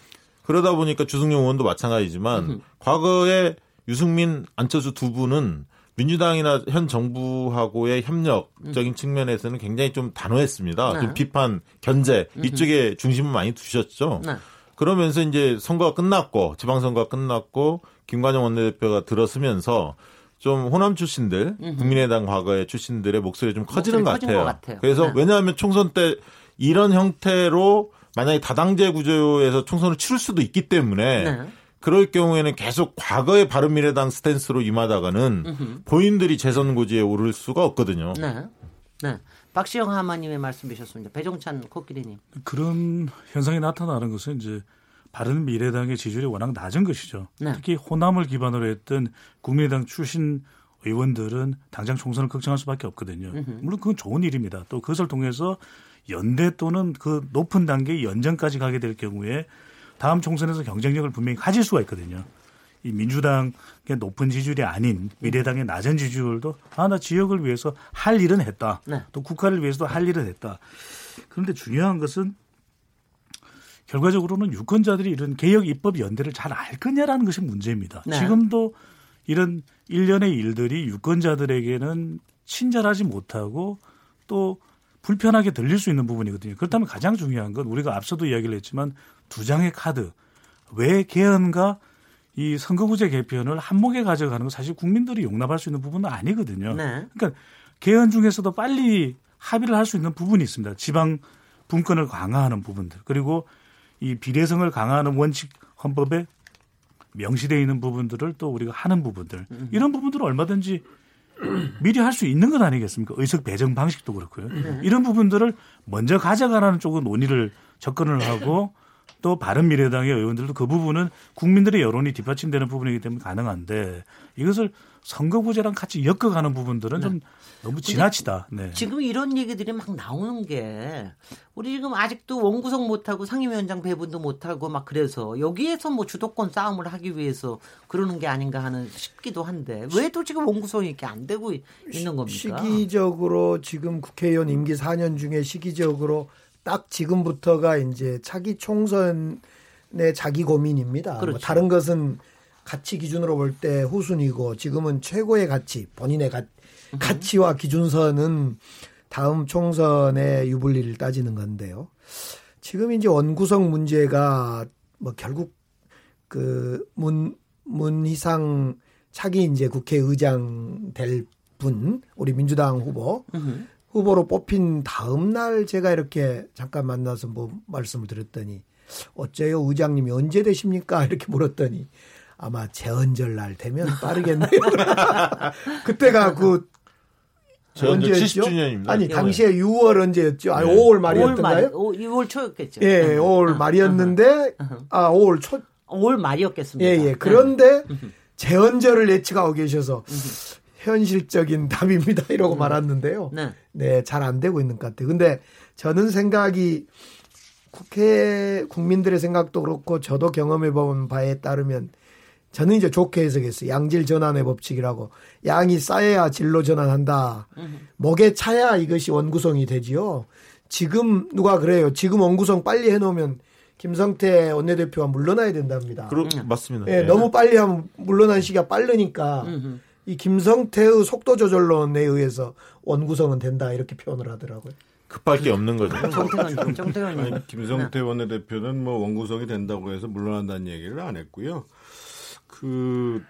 그러다 보니까 주승용 의원도 마찬가지지만 과거에 유승민, 안철수 두 분은 민주당이나 현 정부하고의 협력적인 측면에서는 굉장히 좀 단호했습니다. 네. 좀 비판, 견제 이쪽에 중심을 많이 두셨죠. 네. 그러면서 이제 선거가 끝났고 지방선거가 끝났고 김관영 원내대표가 들어서면서 좀 호남 출신들, 국민의당 과거의 출신들의 목소리가 좀 커지는 목소리 것 같아요. 것 같아요. 그래서 네. 왜냐하면 총선 때 이런 형태로 만약에 다당제 구조에서 총선을 치를 수도 있기 때문에 네. 그럴 경우에는 계속 과거의 바른미래당 스탠스로 임하다가는 본인들이 재선 고지에 오를 수가 없거든요. 네. 네. 박시영 하마님의 말씀이셨습니다. 배종찬 코끼리님. 그런 현상이 나타나는 것은 이제 바른 미래당의 지지율이 워낙 낮은 것이죠. 네. 특히 호남을 기반으로 했던 국민의당 출신 의원들은 당장 총선을 걱정할 수밖에 없거든요. 물론 그건 좋은 일입니다. 또 그것을 통해서 연대 또는 그 높은 단계의 연정까지 가게 될 경우에 다음 총선에서 경쟁력을 분명히 가질 수가 있거든요. 이 민주당의 높은 지지율이 아닌 미래당의 낮은 지지율도 아 나 지역을 위해서 할 일은 했다. 네. 또 국가를 위해서도 할 일은 했다. 그런데 중요한 것은 결과적으로는 유권자들이 이런 개혁 입법 연대를 잘 알 거냐라는 것이 문제입니다. 네. 지금도 이런 일련의 일들이 유권자들에게는 친절하지 못하고 또 불편하게 들릴 수 있는 부분이거든요. 그렇다면 가장 중요한 건 우리가 앞서도 이야기를 했지만 두 장의 카드 왜 개헌과 이 선거구제 개편을 한목에 가져가는 건 사실 국민들이 용납할 수 있는 부분은 아니거든요. 네. 그러니까 개헌 중에서도 빨리 합의를 할 수 있는 부분이 있습니다. 지방 분권을 강화하는 부분들 그리고 이 비례성을 강화하는 원칙 헌법에 명시되어 있는 부분들을 또 우리가 하는 부분들 이런 부분들은 얼마든지 미리 할 수 있는 것 아니겠습니까? 의석 배정 방식도 그렇고요. 이런 부분들을 먼저 가져가라는 쪽은 논의를 접근을 하고 또 바른미래당의 의원들도 그 부분은 국민들의 여론이 뒷받침되는 부분이기 때문에 가능한데 이것을 선거구제랑 같이 엮어가는 부분들은 좀 너무 지나치다. 네. 지금 이런 얘기들이 막 나오는 게 우리 지금 아직도 원구성 못하고 상임위원장 배분도 못하고 막 그래서 여기에서 뭐 주도권 싸움을 하기 위해서 그러는 게 아닌가 하는 싶기도 한데 왜 또 지금 원구성이 이렇게 안 되고 있는 겁니까? 시기적으로 지금 국회의원 임기 4년 중에 시기적으로 딱 지금부터가 이제 차기 총선의 자기 고민입니다. 뭐 그렇죠. 다른 것은 가치 기준으로 볼 때 후순이고 지금은 최고의 가치, 본인의 가, 가치와 기준선은 다음 총선의 유불리를 따지는 건데요. 지금 이제 원구성 문제가 뭐 결국 그 문, 문희상 차기 이제 국회의장 될 분, 우리 민주당 후보, 후보로 뽑힌 다음 날 제가 이렇게 잠깐 만나서 뭐 말씀을 드렸더니 어째요 의장님이 언제 되십니까? 이렇게 물었더니 아마 재헌절 날 되면 빠르겠네요. 그때가 그 재헌절 언제였죠? 70주년입니다. 아니 예. 당시에 6월 언제였죠? 아니 네. 5월 5월 말이었던가요? 말, 6월 초였겠죠. 예, 5월 말이었는데 아 5월 초 5월 말이었겠습니다. 예, 네. 예. 그런데 재헌절을 예측하고 계셔서 현실적인 답입니다. 이러고 말았는데요. 네. 네, 잘 안 되고 있는 것 같아요. 근데 저는 생각이 국회 국민들의 생각도 그렇고 저도 경험해 본 바에 따르면 저는 이제 좋게 해석했어요. 양질 전환의 법칙이라고 양이 쌓여야 질로 전환한다. 목에 차야 이것이 원구성이 되지요. 지금 누가 그래요. 지금 원구성 빨리 해놓으면 김성태 원내대표가 물러나야 된답니다. 그러, 맞습니다. 예, 예. 너무 빨리 하면 물러난 시기가 빠르니까 이 김성태의 속도 조절론에 의해서 원구성은 된다 이렇게 표현을 하더라고요. 급할 게 없는 거죠. 정태현, 정태현님. 아니, 김성태 원내대표는 뭐 원구성이 된다고 해서 물러난다는 얘기를 안 했고요. 그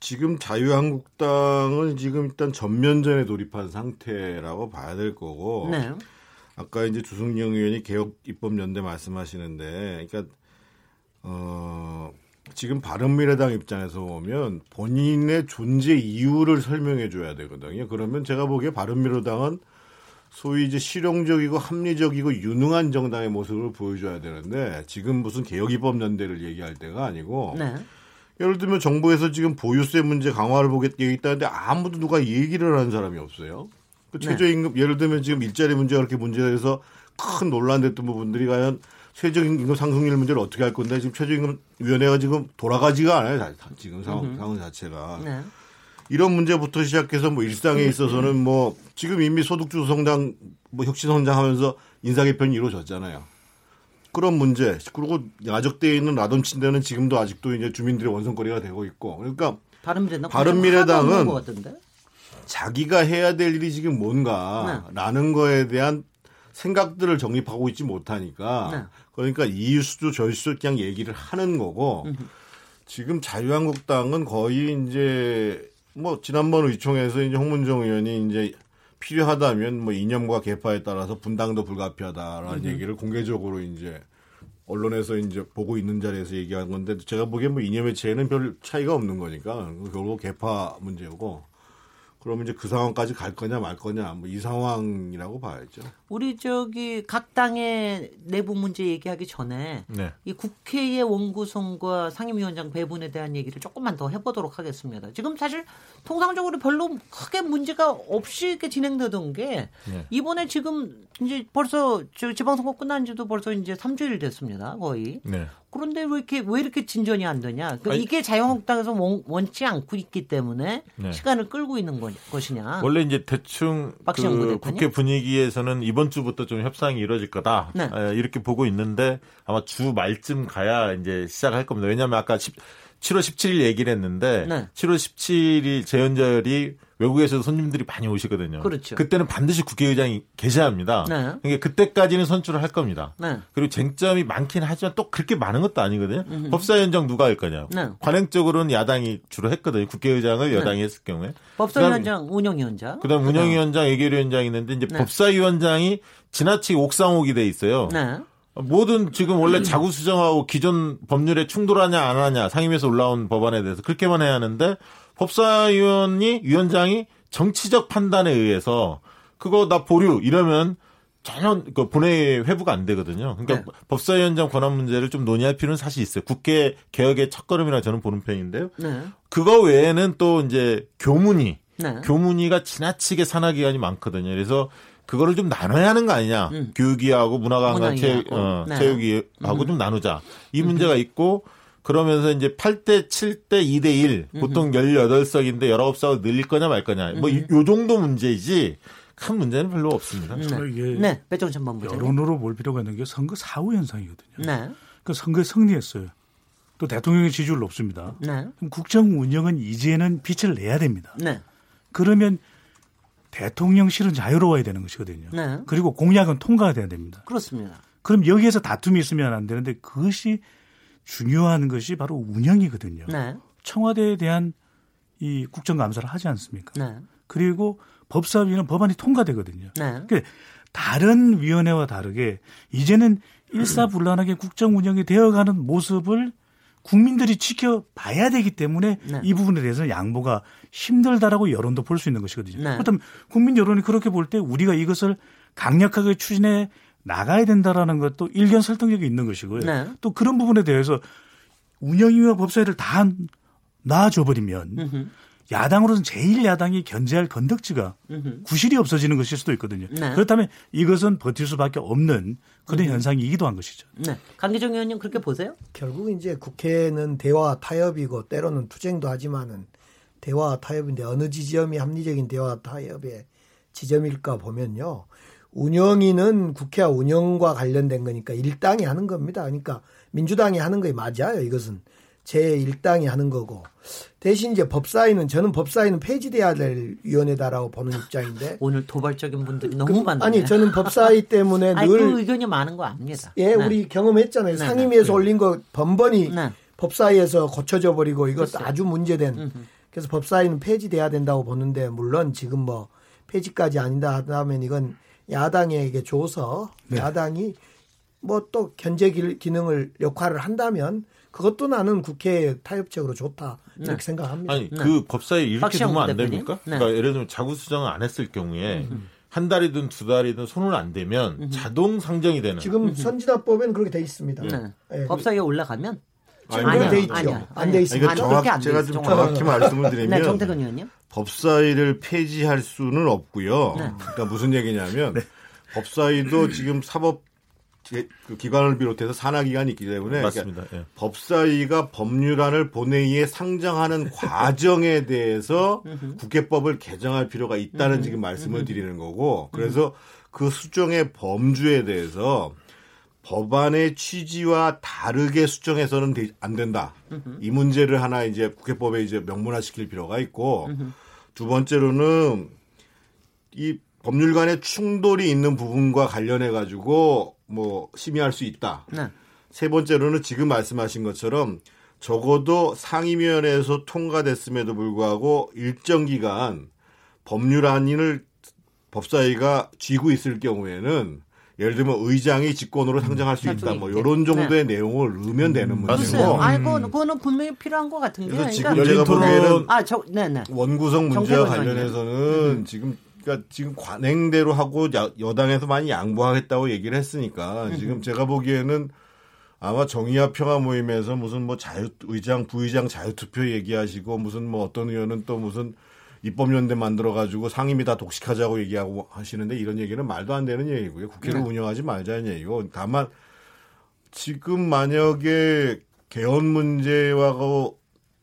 지금 자유한국당은 지금 일단 전면전에 돌입한 상태라고 봐야 될 거고 네. 아까 이제 주승영 의원이 개혁 입법 연대 말씀하시는데 그러니까 어 지금 바른미래당 입장에서 보면 본인의 존재 이유를 설명해 줘야 되거든요. 그러면 제가 보기에 바른미래당은 소위 이제 실용적이고 합리적이고 유능한 정당의 모습을 보여줘야 되는데 지금 무슨 개혁 입법 연대를 얘기할 때가 아니고 네. 예를 들면 정부에서 지금 보유세 문제 강화를 보겠다는데 아무도 누가 얘기를 하는 사람이 없어요. 그 최저임금 예를 들면 지금 일자리 문제가 그렇게 문제돼서 큰 논란 됐던 부분들이 과연 최저임금 상승률 문제를 어떻게 할 건데 지금 최저임금 위원회가 지금 돌아가지가 않아요. 지금 상황, 상황 자체가 네. 이런 문제부터 시작해서 뭐 일상에 있어서는 뭐 지금 이미 소득주 성장 뭐 혁신 성장하면서 인사 개편이 이루어졌잖아요. 그런 문제 그리고 야적되어 있는 라돈친데는 지금도 아직도 이제 주민들의 원성거리가 되고 있고 그러니까 바른미래당 바른미래당은. 자기가 해야 될 일이 지금 뭔가라는 거에 대한 생각들을 정립하고 있지 못하니까 네. 그러니까 이유수도 저유수도 그냥 얘기를 하는 거고 지금 자유한국당은 거의 이제 뭐 지난번 의총에서 이제 홍문정 의원이 이제 필요하다면 뭐 이념과 계파에 따라서 분당도 불가피하다라는 얘기를 공개적으로 이제 언론에서 이제 보고 있는 자리에서 얘기한 건데 제가 보기엔 뭐 이념의 차이는 별 차이가 없는 거니까 결국 개파 문제고 그러면 이제 그 상황까지 갈 거냐 말 거냐 뭐 이 상황이라고 봐야죠. 우리 저기 각 당의 내부 문제 얘기하기 전에 네. 이 국회의 원구성과 상임위원장 배분에 대한 얘기를 조금만 더 해보도록 하겠습니다. 지금 사실 통상적으로 별로 크게 문제가 없이 이렇게 진행되던 게 네. 이번에 지금 이제 벌써 저 지방선거 끝난 지도 벌써 이제 3주일 됐습니다. 거의. 네. 그런데 왜 이렇게 왜 이렇게 진전이 안 되냐? 그 아니- 이게 자유한국당에서 원, 원치 않고 있기 때문에 네. 시간을 끌고 있는 거- 것이냐? 원래 이제 대충 그? 국회 분위기에서는 이번 주부터 좀 협상이 이루어질 거다 네. 에, 이렇게 보고 있는데 아마 주 말쯤 가야 이제 시작할 겁니다. 왜냐하면 아까 10, 7월 17일 얘기를 했는데 네. 7월 17일 재연절이 외국에서도 손님들이 많이 오시거든요. 그렇죠. 그때는 반드시 국회의장이 계셔야 합니다. 네. 그러니까 그때까지는 선출을 할 겁니다. 네. 그리고 쟁점이 많긴 하지만 또 그렇게 많은 것도 아니거든요. 법사위원장 누가 할 거냐. 네. 관행적으로는 야당이 주로 했거든요. 국회의장을 여당이 했을 경우에. 법사위원장, 운영위원장. 그다음 운영위원장, 예결위원장이 있는데 이제 네. 법사위원장이 지나치게 옥상옥이 돼 있어요. 네. 모든 지금 원래 자구 수정하고 기존 법률에 충돌하냐 안 하냐 상임위에서 올라온 법안에 대해서 그렇게만 해야 하는데 법사위원이 위원장이 정치적 판단에 의해서 그거 나 보류 이러면 전혀 그 본회의 회부가 안 되거든요. 그러니까 네. 법사위원장 권한 문제를 좀 논의할 필요는 사실 있어요. 국회 개혁의 첫걸음이라 저는 보는 편인데요. 네. 그거 외에는 또 이제 교문위 네. 교문위가 지나치게 산하 기관이 많거든요. 그래서 그거를 좀 나눠야 하는 거 아니냐. 음. 교육위하고 문화관광 체, 문화위하고. 어, 네. 음. 체육위하고 좀 나누자. 이 문제가 있고 그러면서 이제 8대 7대 2대 1 보통 18석인데 19석을 늘릴 거냐 말 거냐. 뭐 요 정도 문제이지 큰 문제는 별로 없습니다. 이게 네. 배종찬 본부장님. 여론으로 볼 필요가 있는 게 선거 사후 현상이거든요. 네. 그 선거에 승리했어요. 또 대통령의 지지율 높습니다. 네. 그럼 국정 운영은 이제는 빛을 내야 됩니다. 네. 그러면 대통령실은 자유로워야 되는 것이거든요. 네. 그리고 공약은 통과가 돼야 됩니다. 그렇습니다. 그럼 여기에서 다툼이 있으면 안 되는데 그것이 중요한 것이 바로 운영이거든요. 네. 청와대에 대한 이 국정감사를 하지 않습니까? 네. 그리고 법사위는 법안이 통과되거든요. 네. 그 다른 위원회와 다르게 이제는 일사불란하게 국정 운영이 되어가는 모습을 국민들이 지켜봐야 되기 때문에 네. 이 부분에 대해서는 양보가 힘들다라고 여론도 볼 수 있는 것이거든요. 네. 그렇다면 국민 여론이 그렇게 볼 때 우리가 이것을 강력하게 추진해 나가야 된다라는 것도 일견 설득력이 있는 것이고요. 네. 또 그런 부분에 대해서 운영위와 법사위를 다 놔줘 버리면 야당으로서는 제일 야당이 견제할 건덕지가 구실이 없어지는 것일 수도 있거든요. 네. 그렇다면 이것은 버틸 수밖에 없는 그런 현상이기도 한 것이죠. 네. 강기정 의원님 그렇게 보세요? 결국 이제 국회는 대화 타협이고 때로는 투쟁도 하지만은 대화 타협인데 어느 지점이 합리적인 대화 타협의 지점일까 보면요. 운영위는 국회와 운영과 관련된 거니까 일당이 하는 겁니다. 그러니까 민주당이 하는 거에 맞아요. 이것은 제 일당이 하는 거고 대신 이제 법사위는 저는 법사위는 폐지돼야 될 위원회다라고 보는 입장인데 오늘 도발적인 분들이 너무 많네. 아니 저는 법사위 때문에 아니, 늘 그 의견이 많은 거 아닙니다. 예, 네. 우리 경험했잖아요. 네, 상임위에서 올린 거 번번이 네. 법사위에서 고쳐져 버리고 이것도 글쎄요. 아주 문제된. 그래서 법사위는 폐지돼야 된다고 보는데 물론 지금 뭐 폐지까지 아니다 하다면 이건 야당에게 줘서 네. 야당이 뭐 또 견제 기- 기능을 역할을 한다면 그것도 나는 국회 타협적으로 좋다 이렇게 생각합니다. 아니 네. 그 법사위 이렇게 두면 안 대표님. 됩니까? 네. 그러니까 예를 들면 자구 수정을 안 했을 경우에 한 달이든 두 달이든 손을 안 대면 자동 상정이 되는. 지금 선진화법에는 그렇게 돼 있습니다. 네. 예, 법사위에 올라가면 돼 있죠. 아니요, 안 아니요. 돼 있습니다. 그렇게 안 정확, 제가 돼좀 있죠. 정확히 말씀을 드리면 네, 정태근 의원님. 법사위를 폐지할 수는 없고요. 네. 그러니까 무슨 얘기냐면 법사위도 지금 사법 제- 그 기관을 비롯해서 산하 기관이 있기 때문에 맞습니다. 예. 그러니까 법사위가 법률안을 본회의에 상정하는 과정에 대해서 국회법을 개정할 필요가 있다는 지금 말씀을 드리는 거고 그래서 그 수정의 범주에 대해서 법안의 취지와 다르게 수정해서는 되- 안 된다. 이 문제를 하나 이제 국회법에 이제 명문화시킬 필요가 있고 두 번째로는 이 법률 간의 충돌이 있는 부분과 관련해 가지고 뭐 심의할 수 있다. 네. 세 번째로는 지금 말씀하신 것처럼 적어도 상임위원회에서 통과됐음에도 불구하고 일정 기간 법률안을 법사위가 쥐고 있을 경우에는 예를 들면 의장이 직권으로 상정할 수 있다. 뭐 이런 정도의 내용을 넣으면 되는 문제고. 글쎄요. 아이 고 그거는 분명히 필요한 것 같은 게. 그래서 지금 그러니까 제가 보기에는 아, 저, 네네. 원구성 문제와 관련해서는 지금 그러니까 지금 관행대로 하고 야- 여당에서 많이 양보하겠다고 얘기를 했으니까 지금 제가 보기에는 아마 정의와 평화 모임에서 무슨 뭐 자유 의장 부의장 자유 투표 얘기하시고 무슨 뭐 어떤 의원은 또 무슨 입법연대 만들어 가지고 상임위 다 독식하자고 얘기하고 하시는데 이런 얘기는 말도 안 되는 얘기고요. 국회를 운영하지 말자는 얘기고 다만 지금 만약에 개헌 문제와 그-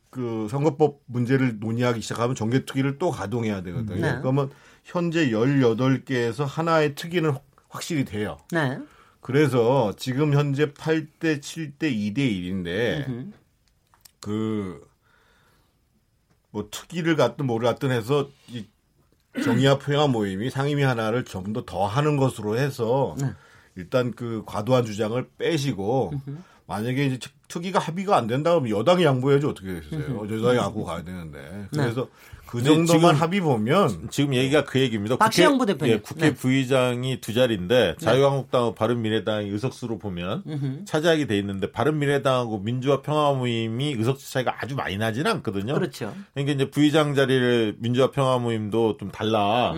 그 선거법 문제를 논의하기 시작하면 정개특위를 또 가동해야 되거든요. 네. 그러면 현재 18개에서 하나의 특위는 확실히 돼요. 네. 그래서 지금 현재 8대 7대 2대 1인데 그 뭐 특위를 갖든 뭐를 갖든 해서 이 정의와 평화 모임이 상임위 하나를 좀 더 더 하는 것으로 해서 일단 그 과도한 주장을 빼시고 만약에 이제 특위가 합의가 안 된다 그러면 여당이 양보해야지 어떻게 되세요? 여당이 안고 가야 되는데. 그래서 그 정도만 지금- 합의 보면 지금 얘기가 그 얘기입니다. 박시영 국회- 부대표님. 예, 국회 네. 부의장이 두 자리인데 자유한국당하고 바른미래당이 의석수로 보면 차지하게 돼 있는데 바른미래당하고 민주화 평화모임이 의석수 차이가 아주 많이 나지는 않거든요. 그렇죠. 그러니까 이제 부의장 자리를 민주화 평화모임도 좀 달라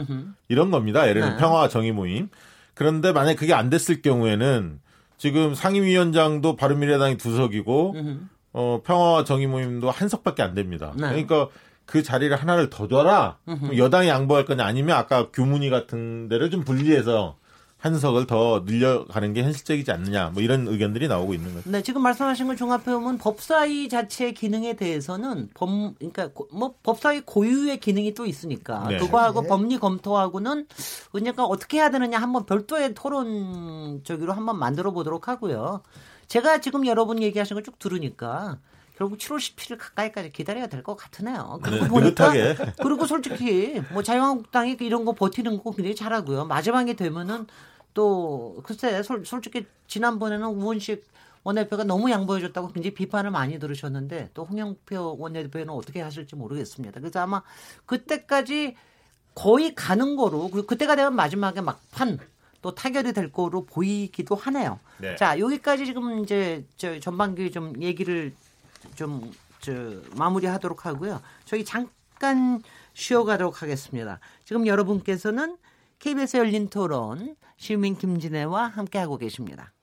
이런 겁니다. 예를 들면 네. 평화 정의 모임. 그런데 만약 그게 안 됐을 경우에는 지금 상임위원장도 바른미래당이 두 석이고 어, 평화와 정의 모임도 한 석밖에 안 됩니다. 네. 그러니까 그 자리를 하나를 더 줘라. 그럼 여당이 양보할 거냐 아니면 아까 교문위 같은 데를 좀 분리해서 한 석을 더 늘려가는 게 현실적이지 않느냐. 뭐 이런 의견들이 나오고 있는 거죠. 네, 지금 말씀하신 걸 종합해 보면 법사위 자체의 기능에 대해서는 법 그러니까 고- 뭐 법사위 고유의 기능이 또 있으니까 네. 그거하고 네. 법리 검토하고는 그러니까 어떻게 해야 되느냐 한번 별도의 토론 저기로 한번 만들어 보도록 하고요. 제가 지금 여러분 얘기하신 걸 쭉 들으니까 결국 7월 17일 가까이까지 기다려야 될 것 같으네요. 그리고 네, 보니까 느긋하게. 그리고 솔직히 뭐 자유한국당이 이런 거 버티는 거 굉장히 잘하고요. 마지막에 되면은 또 글쎄 솔, 솔직히 지난번에는 우원식 원내대표가 너무 양보해줬다고 굉장히 비판을 많이 들으셨는데 또 홍영표 원내대표는 어떻게 하실지 모르겠습니다. 그래서 아마 그때까지 거의 가는 거로 그리고 그때가 되면 마지막에 막판 또 타결이 될 거로 보이기도 하네요. 네. 자 여기까지 지금 이제 저 전반기 좀 얘기를 좀저 마무리하도록 하고요. 저희 잠깐 쉬어가도록 하겠습니다. 지금 여러분께서는 KBS 열린 토론 시민 김진애와 함께하고 계십니다.